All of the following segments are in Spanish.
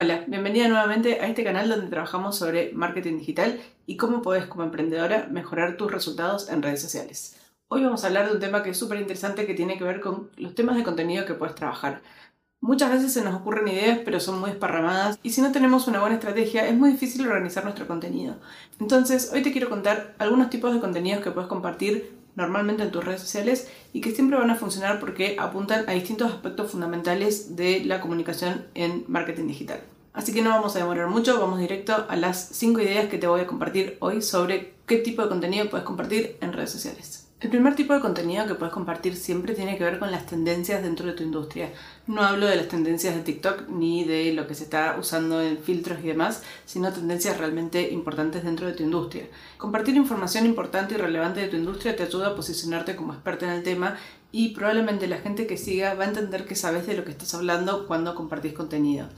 Hola, bienvenida nuevamente a este canal donde trabajamos sobre marketing digital y cómo puedes como emprendedora mejorar tus resultados en redes sociales. Hoy vamos a hablar de un tema que es súper interesante que tiene que ver con los temas de contenido que puedes trabajar. Muchas veces se nos ocurren ideas pero son muy esparramadas y si no tenemos una buena estrategia es muy difícil organizar nuestro contenido. Entonces hoy te quiero contar algunos tipos de contenidos que puedes compartir normalmente en tus redes sociales y que siempre van a funcionar porque apuntan a distintos aspectos fundamentales de la comunicación en marketing digital. Así que no vamos a demorar mucho, vamos directo a las 5 ideas que te voy a compartir hoy sobre qué tipo de contenido puedes compartir en redes sociales. El primer tipo de contenido que puedes compartir siempre tiene que ver con las tendencias dentro de tu industria. No hablo de las tendencias de TikTok ni de lo que se está usando en filtros y demás, sino tendencias realmente importantes dentro de tu industria. Compartir información importante y relevante de tu industria te ayuda a posicionarte como experta en el tema y probablemente la gente que siga va a entender que sabes de lo que estás hablando cuando compartís contenido.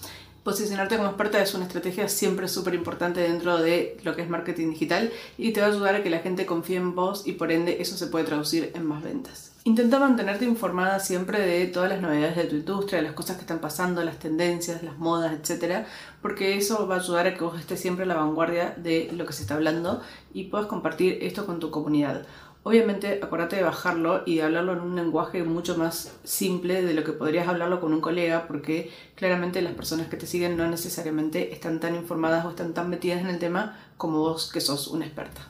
Posicionarte como experta es una estrategia siempre súper importante dentro de lo que es marketing digital y te va a ayudar a que la gente confíe en vos y por ende eso se puede traducir en más ventas. Intenta mantenerte informada siempre de todas las novedades de tu industria, las cosas que están pasando, las tendencias, las modas, etc. Porque eso va a ayudar a que vos estés siempre a la vanguardia de lo que se está hablando y puedas compartir esto con tu comunidad. Obviamente, acuérdate de bajarlo y de hablarlo en un lenguaje mucho más simple de lo que podrías hablarlo con un colega, porque claramente las personas que te siguen no necesariamente están tan informadas o están tan metidas en el tema como vos que sos una experta.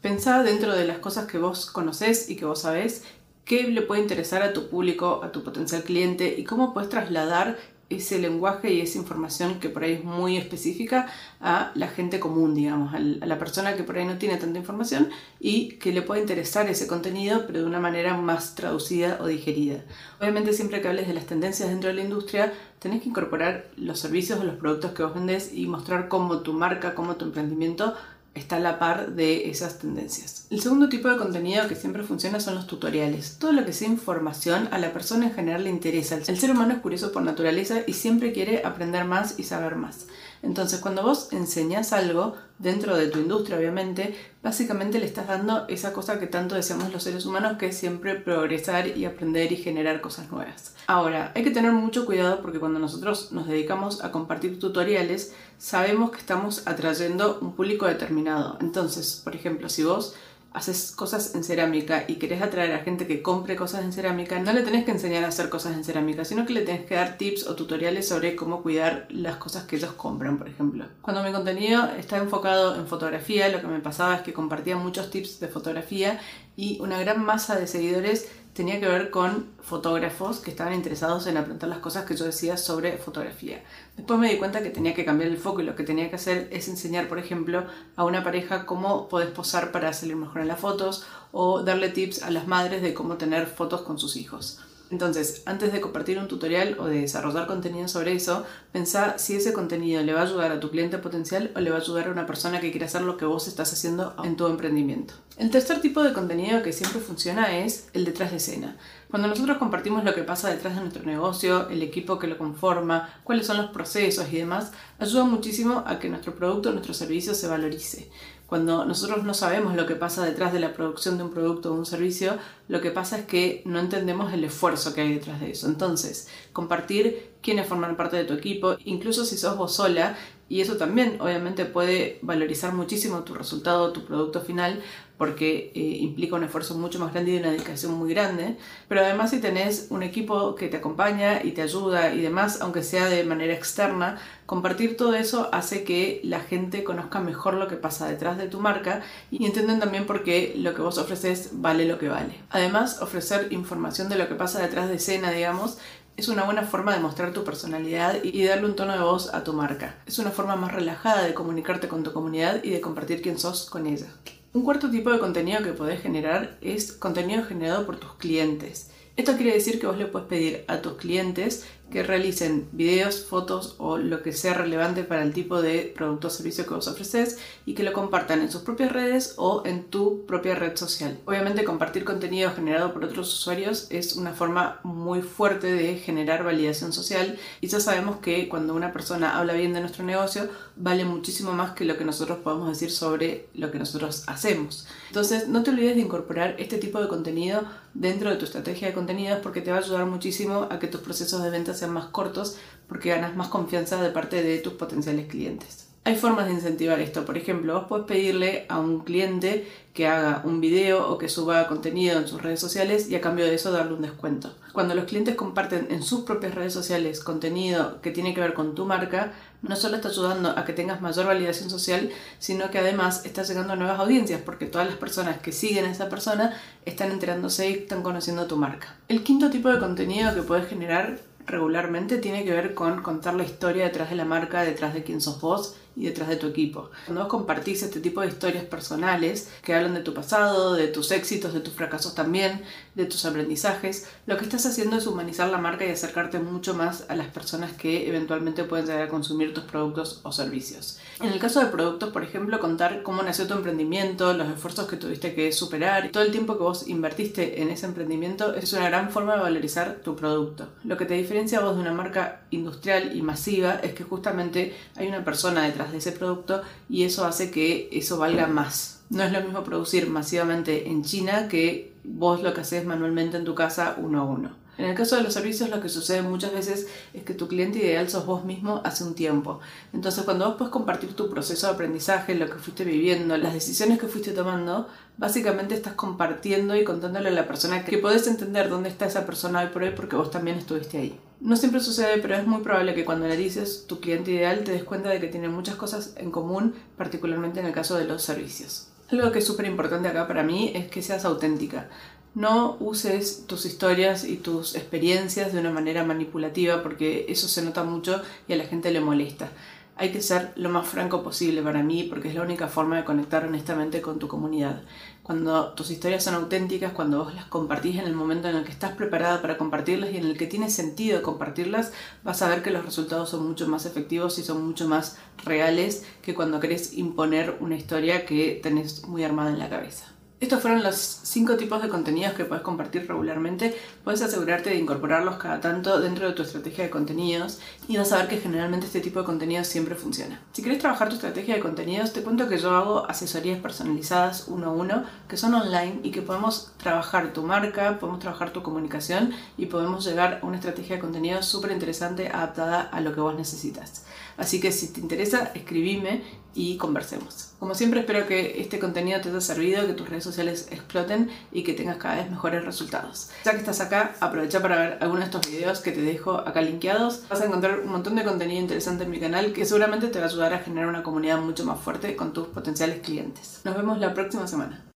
Pensá dentro de las cosas que vos conocés y que vos sabés qué le puede interesar a tu público, a tu potencial cliente y cómo puedes trasladar ese lenguaje y esa información que por ahí es muy específica a la gente común, digamos, a la persona que por ahí no tiene tanta información y que le puede interesar ese contenido, pero de una manera más traducida o digerida. Obviamente siempre que hables de las tendencias dentro de la industria, tenés que incorporar los servicios o los productos que vos vendés y mostrar cómo tu marca, cómo tu emprendimiento está a la par de esas tendencias. El segundo tipo de contenido que siempre funciona son los tutoriales. Todo lo que sea información a la persona en general le interesa. El ser humano es curioso por naturaleza y siempre quiere aprender más y saber más. Entonces, cuando vos enseñas algo dentro de tu industria, obviamente, básicamente le estás dando esa cosa que tanto deseamos los seres humanos, que es siempre progresar y aprender y generar cosas nuevas. Ahora, hay que tener mucho cuidado porque cuando nosotros nos dedicamos a compartir tutoriales, sabemos que estamos atrayendo un público determinado. Entonces, por ejemplo, si vos haces cosas en cerámica y querés atraer a gente que compre cosas en cerámica, no le tenés que enseñar a hacer cosas en cerámica, sino que le tenés que dar tips o tutoriales sobre cómo cuidar las cosas que ellos compran, por ejemplo. Cuando mi contenido está enfocado en fotografía, lo que me pasaba es que compartía muchos tips de fotografía y una gran masa de seguidores tenía que ver con fotógrafos que estaban interesados en aprender las cosas que yo decía sobre fotografía. Después me di cuenta que tenía que cambiar el foco y lo que tenía que hacer es enseñar, por ejemplo, a una pareja cómo podés posar para salir mejor en las fotos o darle tips a las madres de cómo tener fotos con sus hijos. Entonces, antes de compartir un tutorial o de desarrollar contenido sobre eso, pensá si ese contenido le va a ayudar a tu cliente potencial o le va a ayudar a una persona que quiere hacer lo que vos estás haciendo en tu emprendimiento. El tercer tipo de contenido que siempre funciona es el detrás de escena. Cuando nosotros compartimos lo que pasa detrás de nuestro negocio, el equipo que lo conforma, cuáles son los procesos y demás, ayuda muchísimo a que nuestro producto o nuestro servicio se valorice. Cuando nosotros no sabemos lo que pasa detrás de la producción de un producto o un servicio, lo que pasa es que no entendemos el esfuerzo que hay detrás de eso. Entonces, compartir quiénes forman parte de tu equipo, incluso si sos vos sola, y eso también obviamente puede valorizar muchísimo tu resultado, tu producto final, porque eh, implica un esfuerzo mucho más grande y una dedicación muy grande. Pero además si tenés un equipo que te acompaña y te ayuda y demás, aunque sea de manera externa, compartir todo eso hace que la gente conozca mejor lo que pasa detrás de tu marca y entiendan también por qué lo que vos ofreces vale lo que vale. Además, ofrecer información de lo que pasa detrás de escena, digamos, es una buena forma de mostrar tu personalidad y darle un tono de voz a tu marca. Es una forma más relajada de comunicarte con tu comunidad y de compartir quién sos con ella. Un cuarto tipo de contenido que podés generar es contenido generado por tus clientes. Esto quiere decir que vos le puedes pedir a tus clientes que realicen videos, fotos o lo que sea relevante para el tipo de producto o servicio que vos ofreces y que lo compartan en sus propias redes o en tu propia red social. Obviamente compartir contenido generado por otros usuarios es una forma muy fuerte de generar validación social y ya sabemos que cuando una persona habla bien de nuestro negocio vale muchísimo más que lo que nosotros podemos decir sobre lo que nosotros hacemos. Entonces no te olvides de incorporar este tipo de contenido dentro de tu estrategia de contenidos porque te va a ayudar muchísimo a que tus procesos de ventas sean más cortos porque ganas más confianza de parte de tus potenciales clientes. Hay formas de incentivar esto. Por ejemplo, vos podés pedirle a un cliente que haga un video o que suba contenido en sus redes sociales y a cambio de eso darle un descuento. Cuando los clientes comparten en sus propias redes sociales contenido que tiene que ver con tu marca, no solo está ayudando a que tengas mayor validación social, sino que además está llegando a nuevas audiencias porque todas las personas que siguen a esa persona están enterándose y están conociendo tu marca. El quinto tipo de contenido que puedes generar regularmente tiene que ver con contar la historia detrás de la marca, detrás de quién sos vos y detrás de tu equipo. Cuando vos compartís este tipo de historias personales que hablan de tu pasado, de tus éxitos, de tus fracasos también, de tus aprendizajes, lo que estás haciendo es humanizar la marca y acercarte mucho más a las personas que eventualmente pueden llegar a consumir tus productos o servicios. En el caso de productos, por ejemplo, contar cómo nació tu emprendimiento, los esfuerzos que tuviste que superar, todo el tiempo que vos invertiste en ese emprendimiento es una gran forma de valorizar tu producto. Lo que te diferencia vos de una marca industrial y masiva es que justamente hay una persona detrás de ese producto y eso hace que eso valga más. No es lo mismo producir masivamente en China que vos lo que haces manualmente en tu casa uno a uno. En el caso de los servicios lo que sucede muchas veces es que tu cliente ideal sos vos mismo hace un tiempo. Entonces cuando vos puedes compartir tu proceso de aprendizaje, lo que fuiste viviendo, las decisiones que fuiste tomando, básicamente estás compartiendo y contándole a la persona que podés entender dónde está esa persona hoy por hoy porque vos también estuviste ahí. No siempre sucede, pero es muy probable que cuando le dices tu cliente ideal te des cuenta de que tiene muchas cosas en común, particularmente en el caso de los servicios. Algo que es súper importante acá para mí es que seas auténtica. No uses tus historias y tus experiencias de una manera manipulativa porque eso se nota mucho y a la gente le molesta. Hay que ser lo más franco posible para mí porque es la única forma de conectar honestamente con tu comunidad. Cuando tus historias son auténticas, cuando vos las compartís en el momento en el que estás preparada para compartirlas y en el que tiene sentido compartirlas, vas a ver que los resultados son mucho más efectivos y son mucho más reales que cuando querés imponer una historia que tenés muy armada en la cabeza. Estos fueron los cinco tipos de contenidos que puedes compartir regularmente. Puedes asegurarte de incorporarlos cada tanto dentro de tu estrategia de contenidos y vas a ver que generalmente este tipo de contenido siempre funciona. Si quieres trabajar tu estrategia de contenidos, te cuento que yo hago asesorías personalizadas uno a uno que son online y que podemos trabajar tu marca, podemos trabajar tu comunicación y podemos llegar a una estrategia de contenido súper interesante adaptada a lo que vos necesitas. Así que si te interesa, escribime y conversemos. Como siempre espero que este contenido te haya servido, que tus redes sociales exploten y que tengas cada vez mejores resultados. Ya que estás acá, aprovecha para ver algunos de estos videos que te dejo acá linkeados. Vas a encontrar un montón de contenido interesante en mi canal que seguramente te va a ayudar a generar una comunidad mucho más fuerte con tus potenciales clientes. Nos vemos la próxima semana.